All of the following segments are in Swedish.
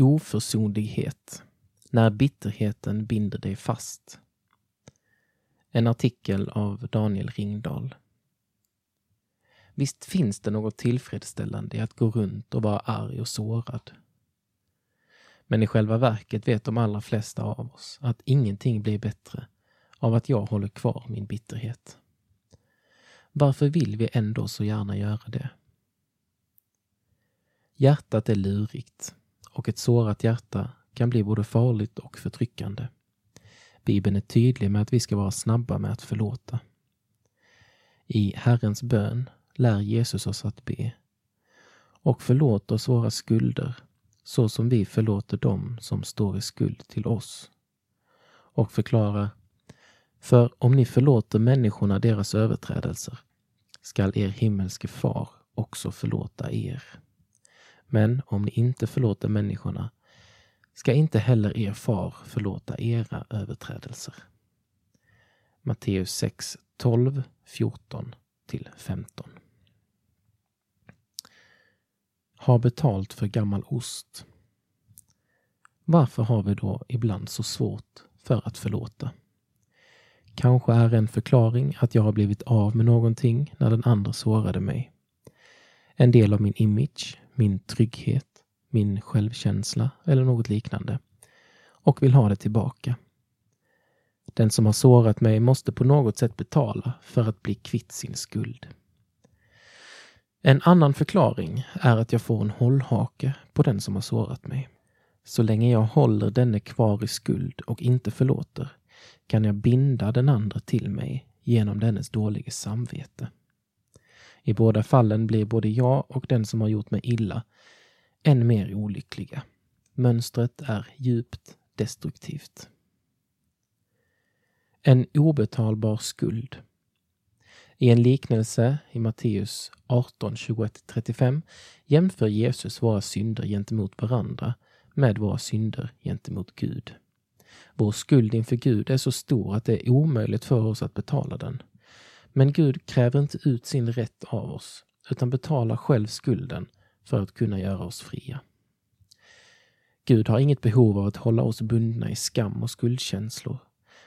Oförsonlighet. När bitterheten binder dig fast. En artikel av Daniel Ringdahl. Visst finns det något tillfredsställande i att gå runt och vara arg och sårad. Men i själva verket vet de allra flesta av oss att ingenting blir bättre av att jag håller kvar min bitterhet. Varför vill vi ändå så gärna göra det? Hjärtat är lurigt och ett sårat hjärta kan bli både farligt och förtryckande. Bibeln är tydlig med att vi ska vara snabba med att förlåta. I Herrens bön lär Jesus oss att be. Och förlåt oss våra skulder så som vi förlåter dem som står i skuld till oss. Och förklara För om ni förlåter människorna deras överträdelser skall er himmelske far också förlåta er. Men om ni inte förlåter människorna ska inte heller er far förlåta era överträdelser. Matteus 6, 12, 14 till 15. Ha betalt för gammal ost. Varför har vi då ibland så svårt för att förlåta? Kanske är en förklaring att jag har blivit av med någonting när den andra sårade mig. En del av min image, min trygghet, min självkänsla eller något liknande och vill ha det tillbaka. Den som har sårat mig måste på något sätt betala för att bli kvitt sin skuld. En annan förklaring är att jag får en hållhake på den som har sårat mig. Så länge jag håller denne kvar i skuld och inte förlåter kan jag binda den andra till mig genom dennes dåliga samvete. I båda fallen blir både jag och den som har gjort mig illa än mer olyckliga. Mönstret är djupt destruktivt. En obetalbar skuld. I en liknelse i Matteus 18, 21-35 jämför Jesus våra synder gentemot varandra med våra synder gentemot Gud. Vår skuld inför Gud är så stor att det är omöjligt för oss att betala den. Men Gud kräver inte ut sin rätt av oss, utan betalar själv skulden för att kunna göra oss fria. Gud har inget behov av att hålla oss bundna i skam och skuldkänslor,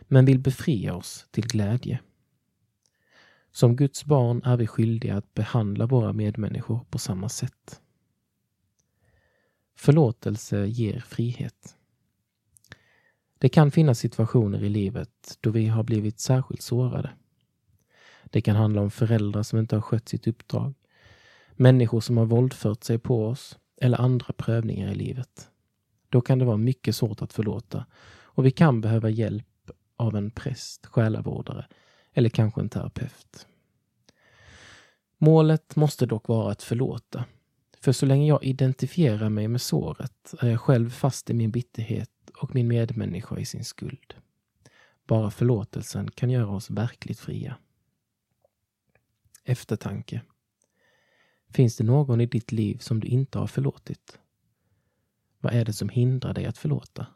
men vill befria oss till glädje. Som Guds barn är vi skyldiga att behandla våra medmänniskor på samma sätt. Förlåtelse ger frihet. Det kan finnas situationer i livet då vi har blivit särskilt sårade. Det kan handla om föräldrar som inte har skött sitt uppdrag, människor som har våldfört sig på oss eller andra prövningar i livet. Då kan det vara mycket svårt att förlåta och vi kan behöva hjälp av en präst, själavårdare eller kanske en terapeut. Målet måste dock vara att förlåta. För så länge jag identifierar mig med såret är jag själv fast i min bitterhet och min medmänniska i sin skuld. Bara förlåtelsen kan göra oss verkligt fria. Eftertanke. Finns det någon i ditt liv som du inte har förlåtit? Vad är det som hindrar dig att förlåta?